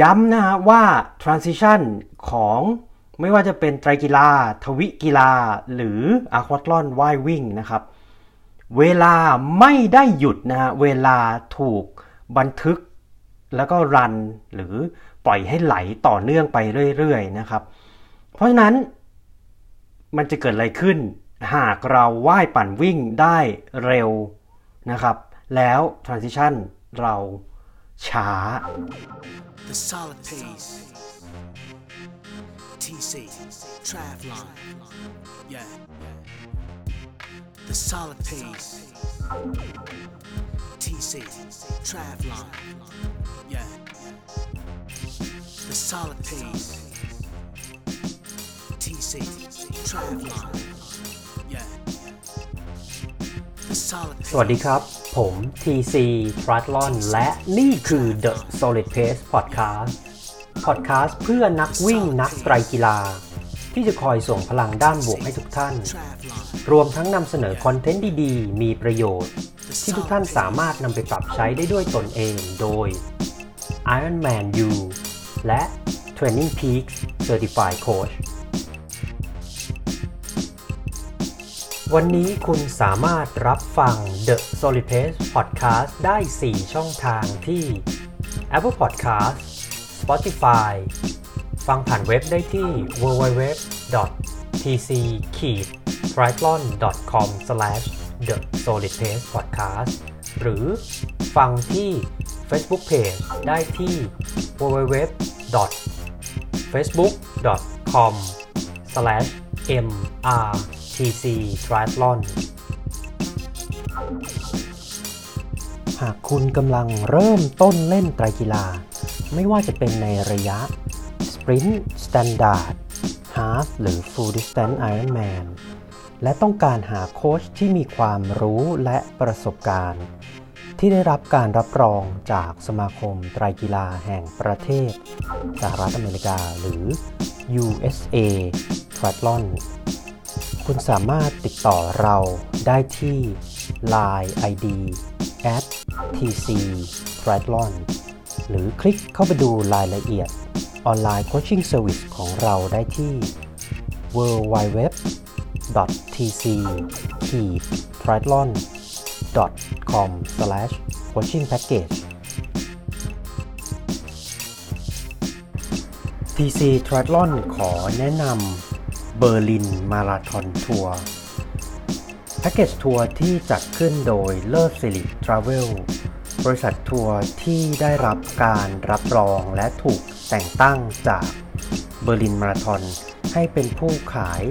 ย้ำนะฮะว่า transition ของไม่ว่าจะเป็นไตรกีฬา ทวิกีฬา หรืออะควาตลอนว่ายวิ่งนะครับ เวลาไม่ได้หยุดนะฮะเวลาถูกบันทึกแล้วก็รันหรือปล่อยให้ไหลต่อเนื่องไปเรื่อยๆนะครับ เพราะฉะนั้นมันจะเกิดอะไรขึ้น หากเราว่ายปั่นวิ่งได้เร็วนะครับ แล้ว transition เราช้า The solid pace. TC, Travlon. Yeah. The solid pace. TC, Travlon. Yeah. The solid pace. TC, Travlon. Yeah. The solid สวัสดีครับ ผม TC t r a t l o n และนี่คือ The Solid Pace Podcast Podcast เพื่อนักวิ่งนักไตรกีฬา ที่จะคอยส่งพลังด้านบวกให้ทุกท่าน รวมทั้งนำเสนอคอนเทนต์ดีๆ มีประโยชน์ ที่ทุกท่านสามารถนำไปปรับใช้ได้ด้วยตนเองโดย Ironman U และ Training Peaks Certified Coach วันนี้คุณสามารถรับฟัง The Solid Pace Podcast ได้ 4 ช่องทางที่ Apple Podcast Spotify ฟังผ่านเว็บได้ที่ www.tc-triathlon.com/the solid pace podcast หรือฟังที่ Facebook Page ได้ที่ www.facebook.com/mr TC Triathlon หากคุณกำลังเริ่มต้นเล่นไตรกีฬา ไม่ว่าจะเป็นในระยะ Sprint Standard Half หรือ Full Distance Ironman และต้องการหาโค้ชที่มีความรู้และประสบการณ์ ที่ได้รับการรับรองจากสมาคมไตรกีฬาแห่งประเทศสหรัฐอเมริกาหรือ USA Triathlon คุณสามารถติดต่อเราได้ที่ Line ID at tc triathlon หรือคลิกเข้าไปดูรายละเอียดออนไลน์โคชชิ่งเซอร์วิสของเราได้ที่ www tc triathlon com coaching package TC Triathlon ขอแนะนำ เบอร์ลินมาราทอนทัวร์แพ็กเกจทัวร์ที่จัดขึ้นโดยเลิศสิริทราเวลบริษัททัวร์ที่ได้รับการรับรองและถูกแต่งตั้งจากเบอร์ลินมาราธอนให้เป็นผู้ขาย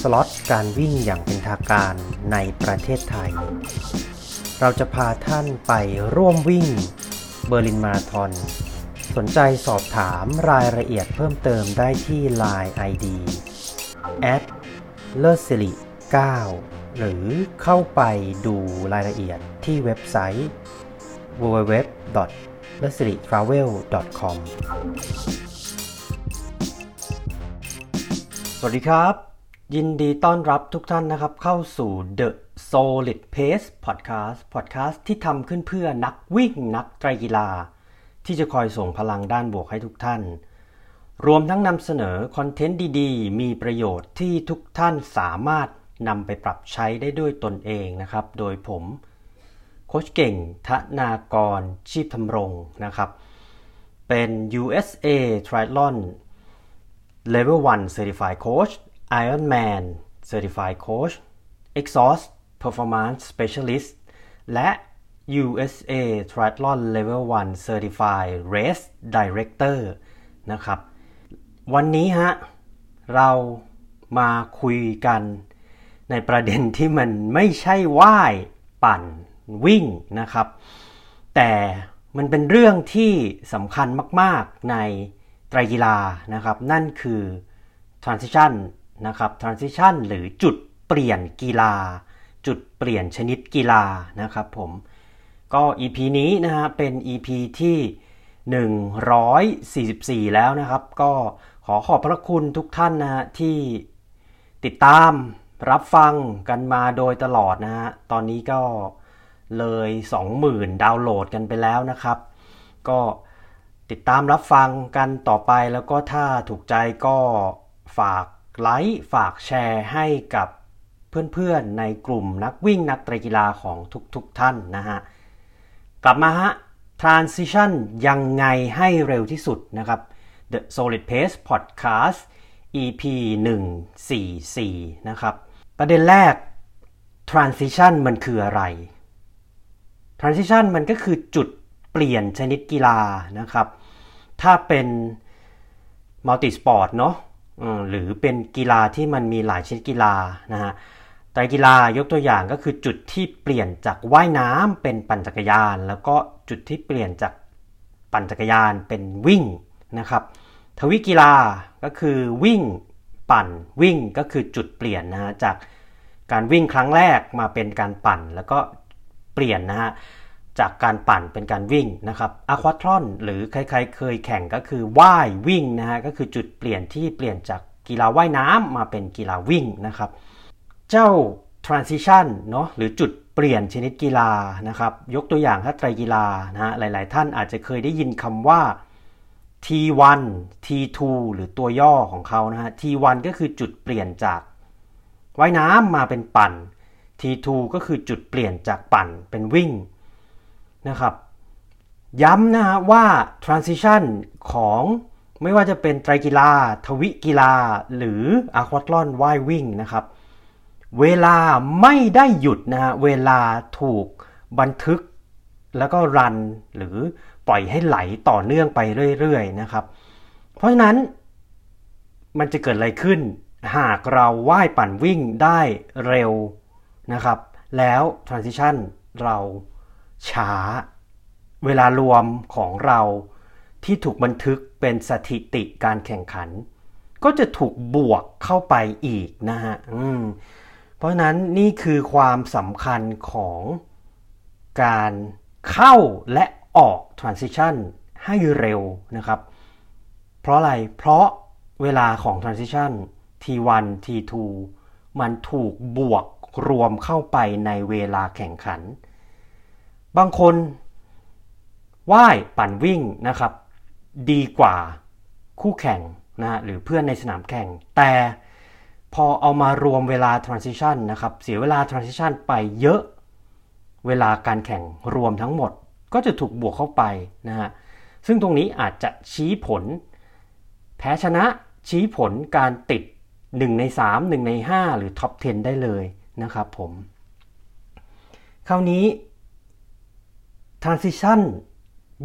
สล็อตการวิ่งอย่างเป็นทางการในประเทศไทย เราจะพาท่านไปร่วมวิ่งเบอร์ลินมาราธอนสนใจสอบถามรายละเอียดเพิ่มเติมได้ที่ Line ID at เลอสิริ9หรือเข้าไปดูรายละเอียดที่เว็บไซต์ www l e s i r i t r a v e l com สวัสดีครับ ยินดีต้อนรับทุกท่านนะครับเข้าสู่ The Solid Pace Podcast Podcast ที่ทำขึ้นเพื่อนักวิ่งนักไตรกีฬา ที่จะคอยส่งพลังด้านบวกให้ทุกท่าน รวมทั้งนำเสนอคอนเทนต์ดีๆ มีประโยชน์ที่ทุกท่านสามารถนำไปปรับใช้ได้ด้วยตนเองนะครับ โดยผมโคชเก่งธนากรชีพธำรงนะครับ เป็น USA Triathlon Level 1 Certified Coach Ironman Certified Coach Exhaust Performance Specialist และ USA Triathlon Level 1 Certified Race Director นะครับ วันนี้ฮะเรามาคุยกัน ในประเด็นที่มันไม่ใช่ว่ายปั่นวิ่งนะครับ แต่มันเป็นเรื่องที่สำคัญมาก ๆ ในไตรกีฬานะครับ นั่นคือ transition นะครับ transition หรือจุดเปลี่ยนกีฬา จุดเปลี่ยนชนิดกีฬานะครับผมก็ EP นี้นะฮะเป็น EP ที่ 144 แล้วนะครับ ก็ ขอขอบพระคุณทุกท่านนะฮะที่ติดตามรับฟังกันมาโดยตลอดนะฮะ ตอนนี้ก็เลย 20,000 ดาวน์โหลดกันไปแล้วนะครับ ก็ติดตามรับฟังกันต่อไปแล้วก็ถ้าถูกใจก็ฝากไลค์ฝากแชร์ให้กับเพื่อนๆในกลุ่มนักวิ่งนักไตรกีฬาของทุกๆทท่านนะฮะ กลับมาฮะ transition ยังไงให้เร็วที่สุดนะครับ The Solid Pace Podcast EP 144 นะครับ ประเด็นแรก transition มันคืออะไร transition มันก็คือจุดเปลี่ยนชนิดกีฬานะครับ ถ้าเป็น multisport เนาะหรือเป็นกีฬาที่มันมีหลายชนิดกีฬานะฮะไตรกีฬายกตัวอย่างก็คือจุดที่เปลี่ยนจากว่ายน้ำเป็นปั่นจักรยาน แล้วก็จุดที่เปลี่ยนจากปั่นจักรยานเป็นวิ่งนะครับ ทวิกีฬาก็คือวิ่งปั่นวิ่งก็คือจุดเปลี่ยนนะฮะจากการวิ่งครั้งแรกมาเป็นการปั่นแล้วก็เปลี่ยนนะฮะจากการปั่นเป็นการวิ่งนะครับอะควาทรอนหรือใครๆเคยแข่งก็คือว่ายวิ่งนะฮะก็คือจุดเปลี่ยนที่เปลี่ยนจากกีฬาว่ายน้ำมาเป็นกีฬาวิ่งนะครับ เจ้า transition เนาะหรือจุดเปลี่ยนชนิดกีฬานะครับ ยกตัวอย่างถ้าไตรกีฬานะฮะหลาย ๆ ท่านอาจจะเคยได้ยินคำว่า T1 T2 หรือตัวย่อของเขานะฮะ T1 ก็คือจุดเปลี่ยนจากว่ายน้ำมาเป็นปั่น T2 ก็คือจุดเปลี่ยนจากปั่นเป็นวิ่งนะครับ ย้ำนะฮะว่า transition ของไม่ว่าจะเป็นไตรกีฬา ทวิกีฬา หรืออะควาตลอนว่ายวิ่งนะครับ เวลาไม่ได้หยุดนะฮะ เวลาถูกบันทึกแล้วก็รันหรือ ปล่อยให้ไหลต่อเนื่องไปเรื่อยๆนะครับ เพราะฉะนั้นมันจะเกิดอะไรขึ้น หากเราว่ายปั่นวิ่งได้เร็วนะครับ แล้ว transition เราช้า เวลารวมของเราที่ถูกบันทึกเป็นสถิติการแข่งขัน ก็จะถูกบวกเข้าไปอีกนะฮะเพราะฉะนั้นนี่คือความสำคัญของการเข้าและ ออก transition ให้เร็วนะครับ เพราะอะไร เพราะเวลาของ transition T1 T2 มันถูกบวกรวมเข้าไปในเวลาแข่งขัน บางคนว่ายปั่นวิ่งนะครับ ดีกว่าคู่แข่งนะหรือเพื่อนในสนามแข่ง แต่พอเอามารวมเวลา transition นะครับ เสียเวลา transition ไปเยอะ เวลาการแข่งรวมทั้งหมด ก็จะถูกบวกเข้าไปนะฮะซึ่งตรงนี้อาจจะชี้ผล แพ้ชนะชี้ผลการติด 1 ใน 3 1 ใน 5 หรือท็อป 10 ได้เลยนะครับผม คราวนี้ transition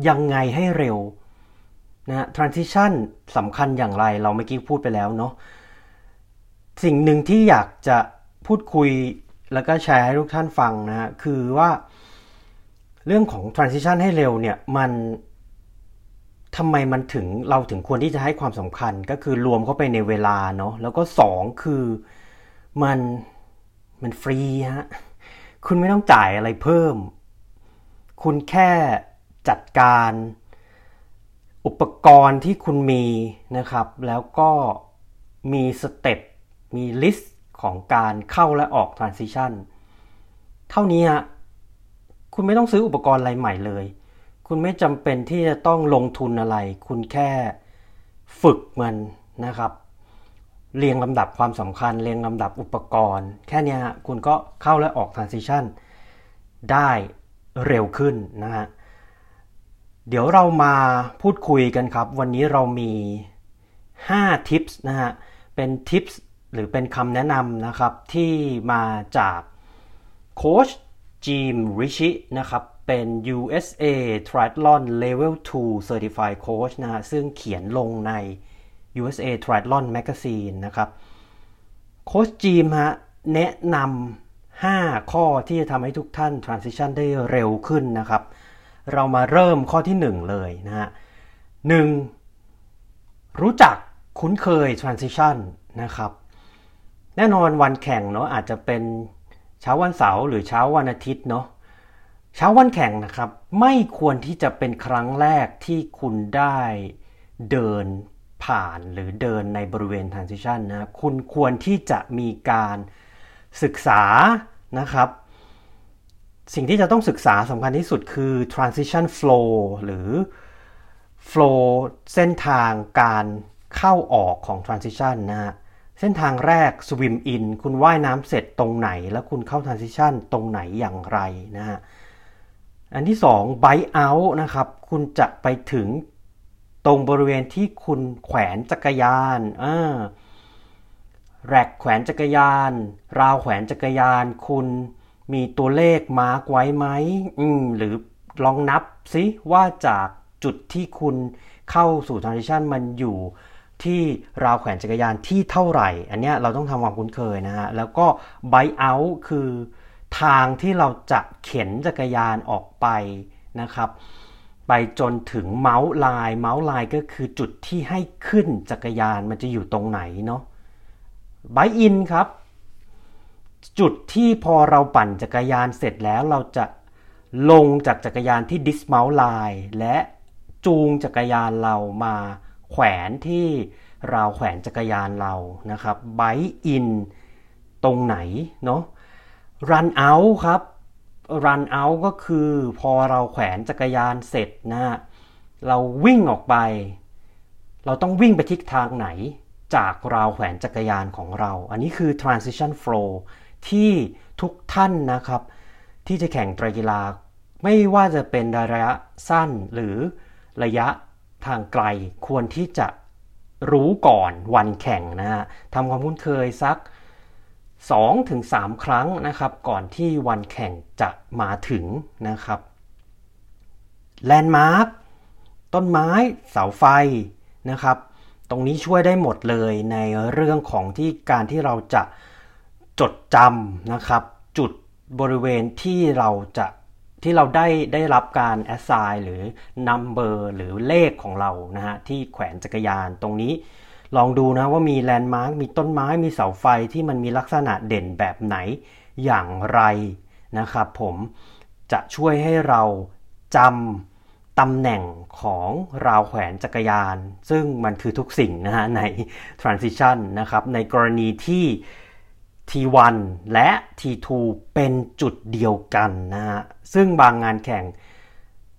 ยังไงให้เร็วนะ transition สำคัญอย่างไรเราเมื่อกี้พูดไปแล้วเนาะสิ่งหนึ่งที่อยากจะพูดคุยแล้วก็แชร์ให้ทุกท่านฟังนะฮะคือว่า เรื่องของ transition ให้เร็วเนี่ยมันทำไมมันถึงเราถึงควรที่จะให้ความสำคัญก็คือรวมเข้าไปในเวลาเนาะแล้วก็สองคือมันมันฟรีฮะคุณไม่ต้องจ่ายอะไรเพิ่ม คุณแค่จัดการอุปกรณ์ที่คุณมีนะครับ แล้วก็มี step มี list ของการเข้าและออก transition เท่านี้ฮะ คุณไม่ต้องซื้ออุปกรณ์อะไรใหม่เลย คุณไม่จำเป็นที่จะต้องลงทุนอะไร คุณแค่ฝึกมันนะครับ เรียงลำดับความสำคัญ เรียงลำดับอุปกรณ์ แค่นี้คุณก็เข้าและออก transition ได้เร็วขึ้นนะฮะ เดี๋ยวเรามาพูดคุยกันครับ วันนี้เรามี 5 tips นะฮะ เป็น tips หรือเป็นคำแนะนำนะครับที่มาจากโค้ช จีมริชินะครับ เป็น USA Triathlon Level 2 Certified Coach นะฮะซึ่งเขียนลงใน USA Triathlon Magazine นะครับโค้ชจีมฮะแนะนำ5 ข้อที่จะทำให้ทุกท่าน transition ได้เร็วขึ้นนะครับ เรามาเริ่มข้อที่ 1 เลยนะฮะ 1. รู้จักคุ้นเคย transition นะครับ แน่นอนวันแข่งเนาะอาจจะเป็น เช้าวันเสาร์หรือเช้าวันอาทิตย์เนาะเช้าวันแข่งนะครับ ไม่ควรที่จะเป็นครั้งแรกที่คุณได้เดินผ่านหรือเดินในบริเวณ transition นะคุณควรที่จะมีการศึกษานะครับ สิ่งที่จะต้องศึกษาสำคัญที่สุดคือ transition flow หรือ flow เส้นทางการเข้าออกของ transition นะฮะ เส้นทางแรก swim in คุณว่ายน้ำเสร็จตรงไหน แล้วคุณเข้า transition ตรงไหนอย่างไรนะฮะอันที่2 bite out นะครับ คุณจะไปถึงตรงบริเวณที่คุณแขวนจักรยานอ่าแรกแขวนจักรยาน ราวแขวนจักรยาน คุณมีตัวเลข mark ไว้ไหมอืมหรือลองนับซิว่าจากจุดที่คุณเข้าสู่ transition มันอยู่ ที่ราวแขวนจักรยานที่เท่าไหร่ อันนี้เราต้องทำความคุ้นเคยนะฮะ แล้วก็ bike out คือทางที่เราจะเข็นจักรยานออกไปนะครับ ไปจนถึง mount line mount line ก็คือจุดที่ให้ขึ้นจักรยานมันจะอยู่ตรงไหนเนาะ bite in ครับ จุดที่พอเราปั่นจักรยานเสร็จแล้วเราจะลงจากจักรยานที่ dismount line และจูงจักรยานเรามา แขวนที่ราวแขวนจักรยานเรานะครับ bite in ตรงไหนเนาะ run out ครับ run out ก็คือพอเราแขวนจักรยานเสร็จนะฮะเราวิ่งออกไป เราต้องวิ่งไปทิศทางไหน จากราวแขวนจักรยานของเรา อันนี้คือ transition flow ที่ทุกท่านนะครับ ที่จะแข่งไตรกีฬาไม่ว่าจะเป็นระยะสั้นหรือระยะ ทางไกลควรที่จะรู้ก่อนวันแข่งนะฮะทำความคุ้นเคยสัก 2-3 ครั้งนะครับ ก่อนที่วันแข่งจะมาถึงนะครับแลนด์มาร์คต้นไม้เสาไฟนะครับ ตรงนี้ช่วยได้หมดเลยในเรื่องของที่การที่เราจะจดจำนะครับ จุดบริเวณที่เราจะ ที่เราได้ได้รับการ assign หรือ number หรือเลขของเรานะฮะที่แขวนจักรยานตรงนี้ ลองดูนะว่ามีแลนด์มาร์กมีต้นไม้มีเสาไฟที่มันมีลักษณะเด่นแบบไหนอย่างไรนะครับผมจะช่วยให้เราจำตำแหน่งของราวแขวนจักรยาน ซึ่งมันคือทุกสิ่งนะฮะใน transition นะครับในกรณีที่ T1 และ T2 เป็นจุดเดียวกันนะฮะซึ่งบางงานแข่ง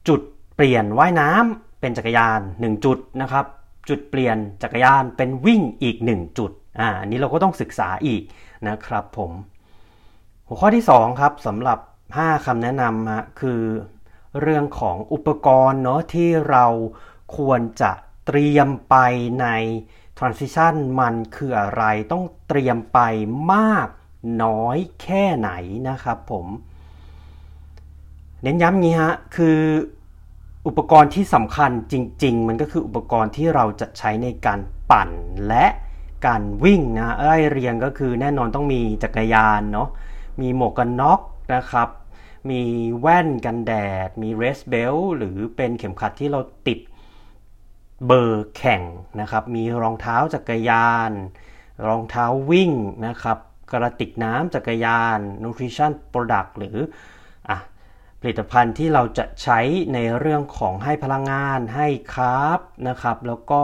จุดเปลี่ยนว่ายน้ำเป็นจักรยาน 1 จุดนะครับ จุดเปลี่ยนจักรยานเป็นวิ่งอีก 1 จุดอ่าอันนี้เราก็ต้องศึกษาอีกนะครับผม หัวข้อที่ 2 ครับสำหรับ 5คำแนะนำฮะคือเรื่องของอุปกรณ์เนาะที่เราควรจะเตรียมไปใน transition มันคืออะไรต้องเตรียมไปมากน้อยแค่ไหนนะครับผม เน้นย้ำงี้ฮะ คืออุปกรณ์ที่สำคัญจริง ๆ มันก็คืออุปกรณ์ที่เราจะใช้ในการปั่นและการวิ่งนะไล่เรียงก็คือแน่นอนต้องมีจักรยานเนาะมีหมวกกันน็อกนะครับ มีแว่นกันแดด มีเรสเบลหรือเป็นเข็มขัดที่เราติด เบอร์แข่งนะครับ มีรองเท้าจักรยาน รองเท้าวิ่งนะครับ กระติกน้ำจักรยาน nutrition product หรืออผลิตภัณฑ์ที่เราจะใช้ในเรื่องของให้พลังงาน ให้คาร์บนะครับ แล้วก็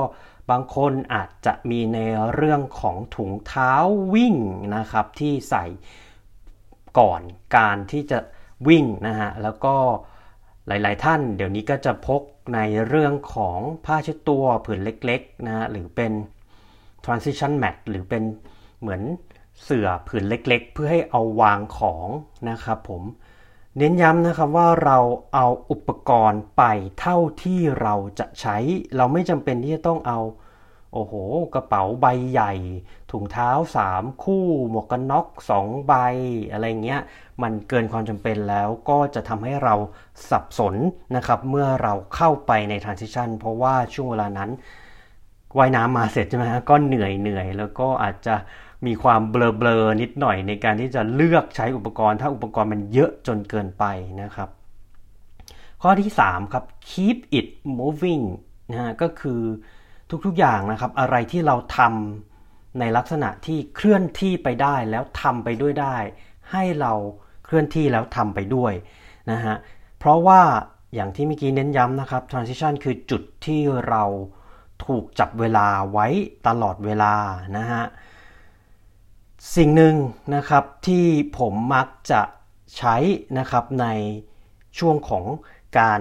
บางคนอาจจะมีในเรื่องของถุงเท้าวิ่งนะครับ ที่ใส่ก่อนการที่จะวิ่งนะฮะ แล้วก็ หลาย ๆ ท่านเดี๋ยวนี้ก็จะพกในเรื่องของผ้าเช็ดตัวผืนเล็กๆนะฮะหรือเป็น transition mat หรือเป็นเหมือนเสื่อผืนเล็กๆ เพื่อให้เอาวางของนะครับผมเน้นย้ำนะครับว่าเราเอาอุปกรณ์ไปเท่าที่เราจะใช้ เราไม่จำเป็นที่จะต้องเอา โอ้โห กระเป๋าใบใหญ่ ถุงเท้า3คู่ หมวกกันน็อก2ใบ อะไรเงี้ย มันเกินความจำเป็นแล้วก็จะทำให้เราสับสนนะครับ เมื่อเราเข้าไปใน transition เพราะว่าช่วงเวลานั้นว่ายน้ำมาเสร็จใช่ไหมฮะก็เหนื่อยเหนื่อยแล้วก็อาจจะมีความเบลอๆนิดหน่อยในการที่จะเลือกใช้อุปกรณ์ ถ้าอุปกรณ์มันเยอะจนเกินไปนะครับ ข้อที่ 3 ครับ keep it moving นะฮะก็คือ ทุกๆอย่างนะครับ อะไรที่เราทำในลักษณะที่เคลื่อนที่ไปได้แล้วทำไปด้วยได้ ให้เราเคลื่อนที่แล้วทำไปด้วยนะฮะเพราะว่าอย่างที่เมื่อกี้เน้นย้ำนะครับ transition คือจุดที่เราถูกจับเวลาไว้ตลอดเวลานะฮะสิ่งหนึ่งนะครับที่ผมมักจะใช้นะครับในช่วงของการ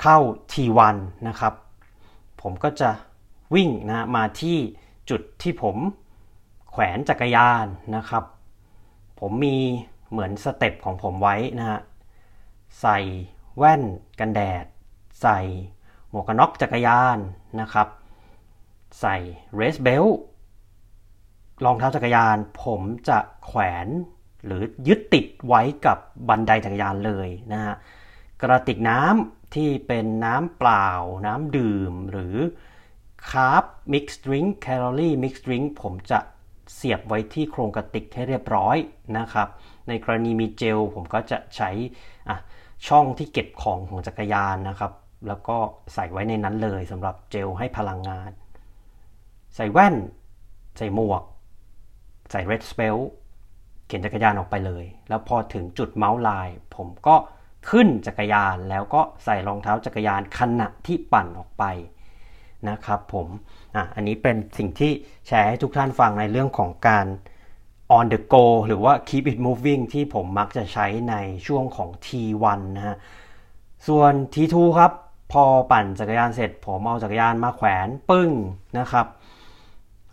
เข้า T1 นะครับ ผมก็จะวิ่งนะมาที่จุดที่ผมแขวนจักรยานนะครับ ผมมีเหมือนสเต็ปของผมไว้นะฮะใส่แว่นกันแดด ใส่หมวกกันน็อกจักรยานนะครับ ใส่ race belt รองเท้าจักรยาน ผมจะแขวนหรือยึดติดไว้กับบันไดจักรยานเลยนะฮะกระติกน้ำ ที่เป็นน้ำเปล่า น้ำดื่ม หรือ carb mix drink calorie mix drink ผมจะเสียบไว้ที่โครงกระติกให้เรียบร้อยนะครับ ในกรณีมีเจลผมก็จะใช้ช่องที่เก็บของของจักรยานนะครับ แล้วก็ใส่ไว้ในนั้นเลยสำหรับเจลให้พลังงาน ใส่แว่น ใส่หมวก ใส่ red spell เข็นจักรยานออกไปเลย แล้วพอถึงจุดเมาส์ไลน์ผมก็ ขึ้นจักรยานแล้วก็ใส่รองเท้าจักรยานขณะที่ปั่นออกไปนะครับผมอะอันนี้เป็นสิ่งที่แชร์ให้ทุกท่านฟังในเรื่องของการ on the go หรือว่า keep it moving ที่ผมมักจะใช้ในช่วงของ T1 นะฮะ ส่วน T2 ครับ พอปั่นจักรยานเสร็จ ผมเอาจักรยานมาแขวนปึ้งนะครับ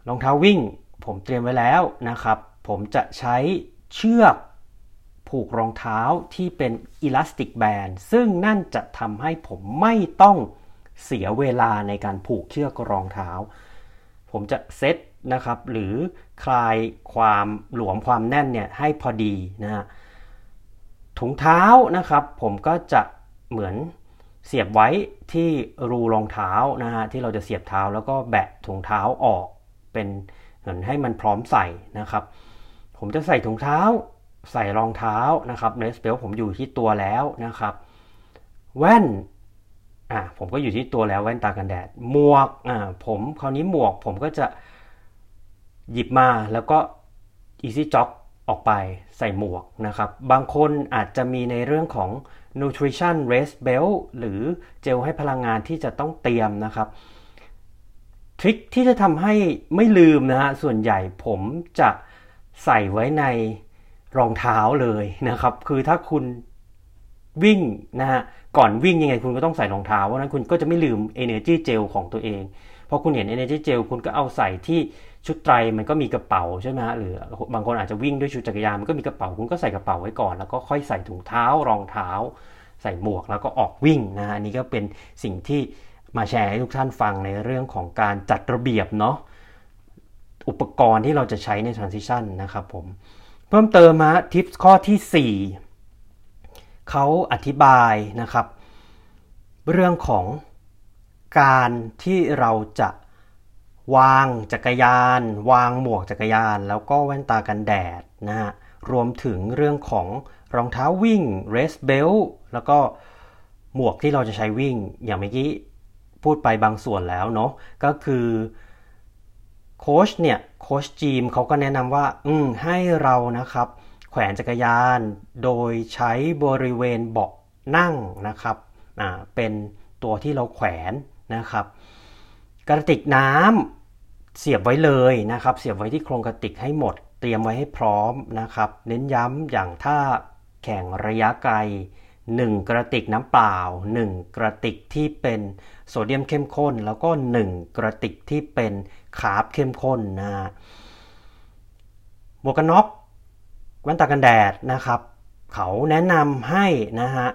รองเท้าวิ่ง ผมเตรียมไว้แล้วนะครับ ผมจะใช้เชือก ผูกรองเท้าที่เป็นอิลาสติกแบนซึ่งนั่นจะทำให้ผมไม่ต้องเสียเวลาในการผูกเชือกรองเท้า ผมจะเซตนะครับ หรือคลายความหลวมความแน่นเนี่ยให้พอดีนะฮะถุงเท้านะครับ ผมก็จะเหมือนเสียบไว้ที่รูรองเท้านะฮะที่เราจะเสียบเท้าแล้วก็แบะถุงเท้าออกเป็นเหมือนให้มันพร้อมใส่นะครับ ผมจะใส่ถุงเท้า ใส่รองเท้านะครับเรสเบลผมอยู่ที่ตัวแล้วนะครับ แว่นอ่าผมก็อยู่ที่ตัวแล้วแว่นตากันแดด หมวกอ่าผมคราวนี้หมวกผมก็จะหยิบมาแล้วก็ easy jog ออกไปใส่หมวกนะครับ บางคนอาจจะมีในเรื่องของ nutrition rest belt หรือเจลให้พลังงานที่จะต้องเตรียมนะครับ ทริคที่จะทำให้ไม่ลืมนะฮะส่วนใหญ่ผมจะใส่ไว้ใน รองเท้าเลยนะครับ คือถ้าคุณวิ่งนะฮะก่อนวิ่งยังไงคุณก็ต้องใส่รองเท้าเพราะนั้นคุณก็จะไม่ลืม energy gel ของตัวเองพอคุณเห็น energy gel คุณก็เอาใส่ที่ชุดไตรมันก็มีกระเป๋าใช่ไหมฮะหรือบางคนอาจจะวิ่งด้วยชุดจักรยานมันก็มีกระเป๋าคุณก็ใส่กระเป๋าไว้ก่อน แล้วก็ค่อยใส่ถุงเท้ารองเท้า ใส่หมวกแล้วก็ออกวิ่งนะฮะนี่ก็เป็นสิ่งที่มาแชร์ให้ทุกท่านฟังในเรื่องของการจัดระเบียบเนาะอุปกรณ์ที่เราจะใช้ใน transition นะครับผม เพิ่มเติมมาทิปข้อที่ 4 เขาอธิบายนะครับ เรื่องของการที่เราจะวางจักรยาน วางหมวกจักรยาน แล้วก็แว่นตากันแดดนะฮะรวมถึงเรื่องของรองเท้าวิ่ง rest belt แล้วก็หมวกที่เราจะใช้วิ่งอย่างเมื่อกี้พูดไปบางส่วนแล้วเนาะก็คือ โค้ชเนี่ยโค้ชจีมเขาก็แนะนำว่า อืมให้เรานะครับ แขวนจักรยานโดยใช้บริเวณเบาะนั่งนะครับอ่าเป็นตัวที่เราแขวนนะครับ กระติกน้ำเสียบไว้เลยนะครับ เสียบไว้ที่โครงกระติกให้หมด เตรียมไว้ให้พร้อมนะครับ เน้นย้ำอย่างถ้าแข่งระยะไกล 1 กระติกน้ำเปล่า 1 กระติกที่เป็นโซเดียมเข้มข้น แล้วก็ 1 กระติกที่เป็นคาร์บเข้มข้นนะฮะหมวกกันน็อกแว่นตากันแดดนะครับ เขาแนะนำให้นะฮะ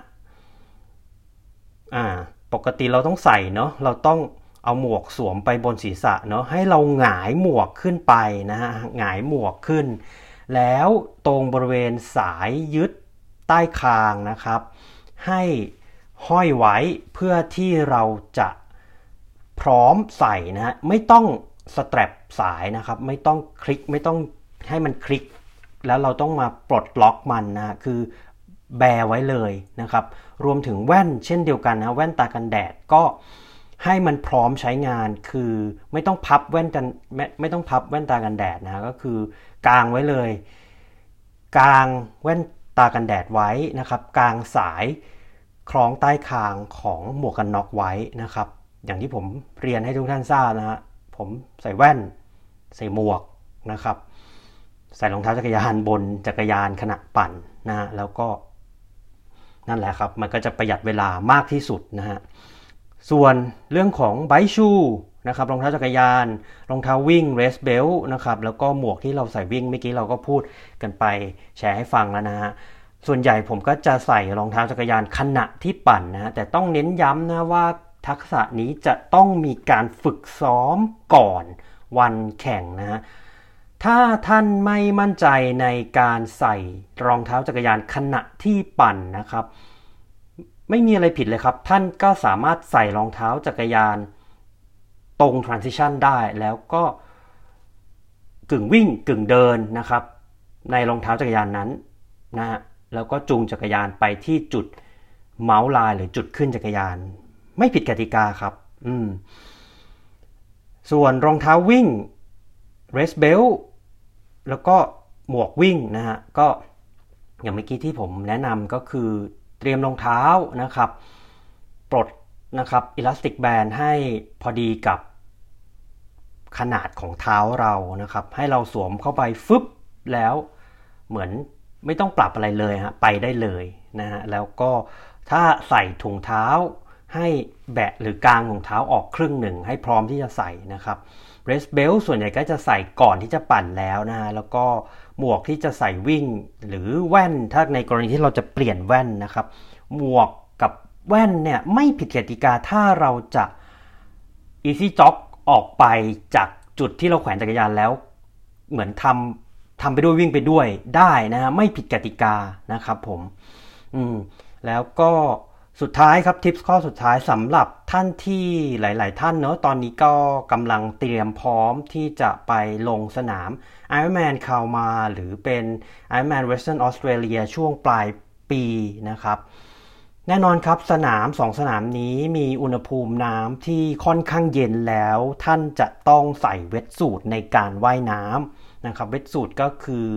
อ่าปกติเราต้องใส่เนาะเราต้องเอาหมวกสวมไปบนศีรษะเนาะให้เราหงายหมวกขึ้นไปนะฮะหงายหมวกขึ้น แล้วตรงบริเวณสายยึด ใต้คางนะครับ ให้ห้อยไว้เพื่อที่เราจะพร้อมใส่นะฮะไม่ต้องสแตรปสายนะครับ ไม่ต้องคลิกไม่ต้องให้มันคลิก แล้วเราต้องมาปลดล็อกมันนะคือแบไว้เลยนะครับ รวมถึงแว่นเช่นเดียวกันนะแว่นตากันแดดก็ให้มันพร้อมใช้งานคือไม่ต้องพับแว่นกันไม่ไม่ต้องพับแว่นตากันแดดนะก็คือกางไว้เลย กางแว่น ตากันแดดไว้นะครับ กลางสายคล้องใต้คางของหมวกกันน็อกไว้นะครับ อย่างที่ผมเรียนให้ทุกท่านทราบนะฮะผมใส่แว่นใส่หมวกนะครับ ใส่รองเท้าจักรยานบนจักรยานขณะปั่นนะฮะแล้วก็นั่นแหละครับ มันก็จะประหยัดเวลามากที่สุดนะฮะส่วนเรื่องของไบชู นะครับรองเท้าจักรยาน รองเท้าวิ่งเรสเบลนะครับแล้วก็หมวกที่เราใส่วิ่งเมื่อกี้เราก็พูดกันไปแชร์ให้ฟังแล้วนะฮะส่วนใหญ่ผมก็จะใส่รองเท้าจักรยานขณะที่ปั่นนะฮะแต่ต้องเน้นย้ำนะว่าทักษะนี้จะต้องมีการฝึกซ้อมก่อนวันแข่งนะฮะถ้าท่านไม่มั่นใจในการใส่รองเท้าจักรยานขณะที่ปั่นนะครับ ไม่มีอะไรผิดเลยครับ ท่านก็สามารถใส่รองเท้าจักรยาน ตรง transition ได้แล้วก็กึ่งวิ่งกึ่งเดินนะครับ ในรองเท้าจักรยานนั้นนะฮะแล้วก็จูงจักรยานไปที่จุดเมาส์ไลน์หรือจุดขึ้นจักรยาน ไม่ผิดกติกาครับ อืม ส่วนรองเท้าวิ่ง race belt แล้วก็หมวกวิ่งนะฮะก็อย่างเมื่อกี้ที่ผมแนะนำก็คือเตรียมรองเท้านะครับ ปลด นะครับอิลาสติกแบนให้พอดีกับขนาดของเท้าเรานะครับ ให้เราสวมเข้าไปฟึบแล้วเหมือนไม่ต้องปรับอะไรเลยฮะไปได้เลยนะฮะแล้วก็ถ้าใส่ถุงเท้าให้แบะหรือกลางถุงเท้าออกครึ่งหนึ่ง ให้พร้อมที่จะใส่นะครับเรสเบลส่วนใหญ่ก็จะใส่ก่อนที่จะปั่นแล้วนะฮะแล้วก็หมวกที่จะใส่วิ่งหรือแว่นถ้าในกรณีที่เราจะเปลี่ยนแว่นนะครับ หมวก แว่นเนี่ยไม่ผิดกติกาถ้าเราจะ easy jog ออกไปจากจุดที่เราแขวนจักรยานแล้ว เหมือนทำทำไปด้วยวิ่งไปด้วยได้นะฮะไม่ผิดกติกานะครับผมอืมแล้วก็สุดท้ายครับทิปข้อสุดท้ายสำหรับท่านที่หลาย ๆ ท่านเนอะตอนนี้ก็กำลังเตรียมพร้อมที่จะไปลงสนาม Ironman คาวมาหรือเป็น Ironman Western Australia ช่วงปลายปีนะครับ แน่นอนครับสนามสองสนามนี้มีอุณหภูมิน้ำที่ค่อนข้างเย็นแล้ว ท่านจะต้องใส่เวทสูตรในการว่ายน้ำนะครับ เวทสูตรก็คือ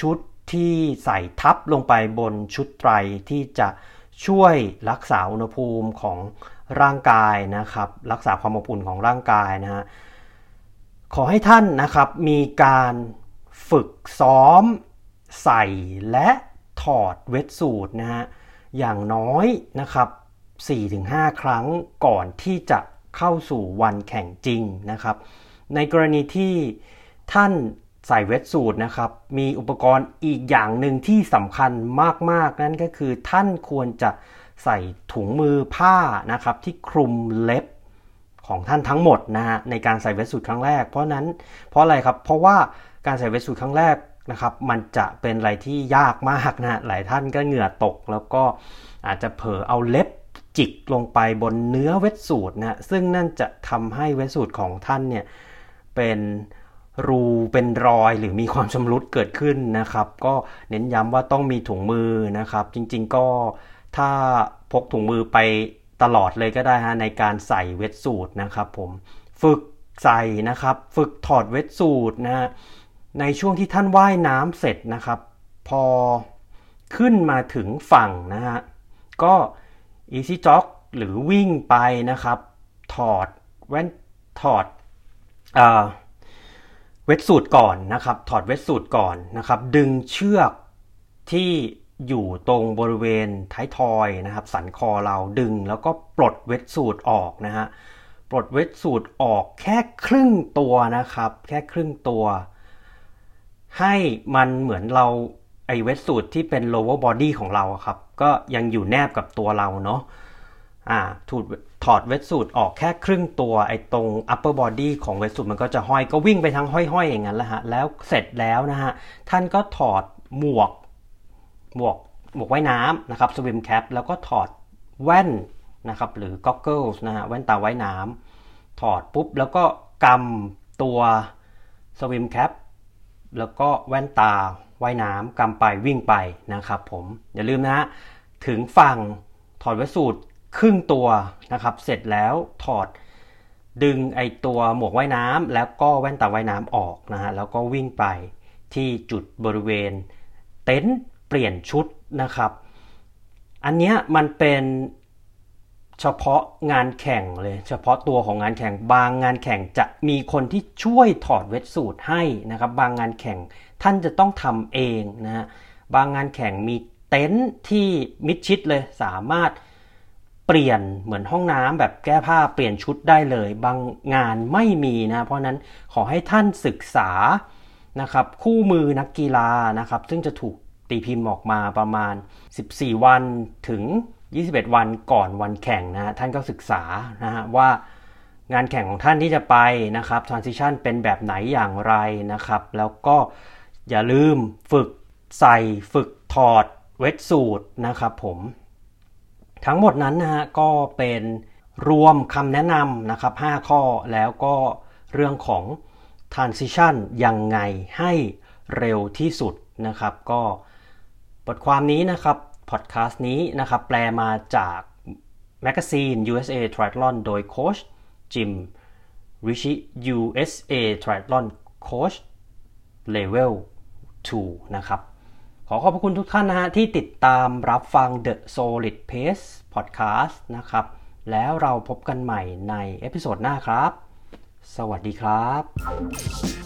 ชุดที่ใส่ทับลงไปบนชุดไตรที่จะช่วยรักษาอุณหภูมิของร่างกายนะครับ รักษาความอบอุ่นของร่างกายนะฮะขอให้ท่านนะครับมีการฝึกซ้อมใส่และถอดเวทสูตรนะฮะ อย่างน้อยนะครับ 4-5 ครั้งก่อนที่จะเข้าสู่วันแข่งจริงนะครับ ในกรณีที่ท่านใส่เวทสูตรนะครับ มีอุปกรณ์อีกอย่างหนึ่งที่สำคัญมาก ๆ นั่นก็คือท่านควรจะใส่ถุงมือผ้านะครับที่คลุมเล็บของท่านทั้งหมดนะฮะในการใส่เวทสูตรครั้งแรก เพราะนั้นเพราะอะไรครับ เพราะว่าการใส่เวทสูตรครั้งแรก นะครับ มันจะเป็นอะไรที่ยากมากนะหลายท่านก็เหงื่อตก แล้วก็อาจจะเผลอเอาเล็บจิกลงไปบนเนื้อเวทสูตรนะซึ่งนั่นจะทำให้เวทสูตรของท่านเนี่ยเป็นรูเป็นรอยหรือมีความชำรุดเกิดขึ้นนะครับ ก็เน้นย้ำว่าต้องมีถุงมือนะครับ จริงๆก็ถ้าพกถุงมือไปตลอดเลยก็ได้ฮะในการใส่เวทสูตรนะครับผมฝึกใส่นะครับ ฝึกถอดเวทสูตรนะฮะ ในช่วงที่ท่านว่ายน้ำเสร็จนะครับ พอขึ้นมาถึงฝั่งนะฮะก็ easy jog หรือวิ่งไปนะครับ ถอดแว่นถอดเอ่อเวทสูตรก่อนนะครับ ถอดเวทสูตรก่อนนะครับ ดึงเชือกที่อยู่ตรงบริเวณท้ายทอยนะครับ สันคอเราดึงแล้วก็ปลดเวทสูตรออกนะฮะปลดเวทสูตรออกแค่ครึ่งตัวนะครับ แค่ครึ่งตัว ให้มันเหมือนเราไอเวทสูตรที่เป็น lower body ของเราครับ ก็ยังอยู่แนบกับตัวเราเนาะอ่าถูดถอดเวทสูตรออกแค่ครึ่งตัวไอตรง upper body ของเวทสูตรมันก็จะห้อยก็วิ่งไปทั้งห้อยๆ อย่างนั้นแหละฮะแล้วเสร็จแล้วนะฮะ ท่านก็ถอดหมวกหมวกหมวกว่ายน้ำนะครับ swim cap แล้วก็ถอดแว่นนะครับ หรือ goggles นะฮะแว่นตาว่ายน้ำถอดปุ๊บแล้วก็กำตัว swim cap แล้วก็แว่นตาว่ายน้ำกำไปวิ่งไปนะครับผมอย่าลืมนะฮะถึงฝั่งถอดเวสูตรครึ่งตัวนะครับ เสร็จแล้วถอดดึงไอตัวหมวกว่ายน้ำแล้วก็แว่นตาว่ายน้ำออกนะฮะแล้วก็วิ่งไปที่จุดบริเวณเต็นท์เปลี่ยนชุดนะครับ อันเนี้ยมันเป็น เฉพาะงานแข่งเลย เฉพาะตัวของงานแข่งบางงานแข่งจะมีคนที่ช่วยถอดเวทสูตรให้นะครับ บางงานแข่งท่านจะต้องทำเองนะฮะบางงานแข่งมีเต็นท์ที่มิดชิดเลยสามารถเปลี่ยนเหมือนห้องน้ำแบบแก้ผ้าเปลี่ยนชุดได้เลย บางงานไม่มีนะ เพราะฉะนั้นขอให้ท่านศึกษานะครับคู่มือนักกีฬานะครับ ซึ่งจะถูกตีพิมพ์ออกมาประมาณ 14 วันถึง 21 วันก่อนวันแข่งนะท่านก็ศึกษานะฮะว่างานแข่งของท่านที่จะไปนะครับ transition เป็นแบบไหนอย่างไรนะครับ แล้วก็อย่าลืมฝึกใส่ฝึกถอดเวทสูตรนะครับผมทั้งหมดนั้นนะฮะก็เป็นรวมคำแนะนำนะครับ 5 ข้อแล้วก็เรื่องของ transition ยังไงให้เร็วที่สุดนะครับ ก็บทความนี้นะครับ พอดแคสต์นี้นะครับแปลมาจาก magazine USA Triathlon โดยโค้ชจิมริชิ USA Triathlon Coach Level 2 นะครับ ขอขอบพระคุณทุกท่านนะฮะที่ติดตามรับฟัง The Solid Pace Podcast นะครับ แล้วเราพบกันใหม่ใน episode หน้าครับ สวัสดีครับ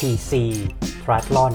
tc triathlon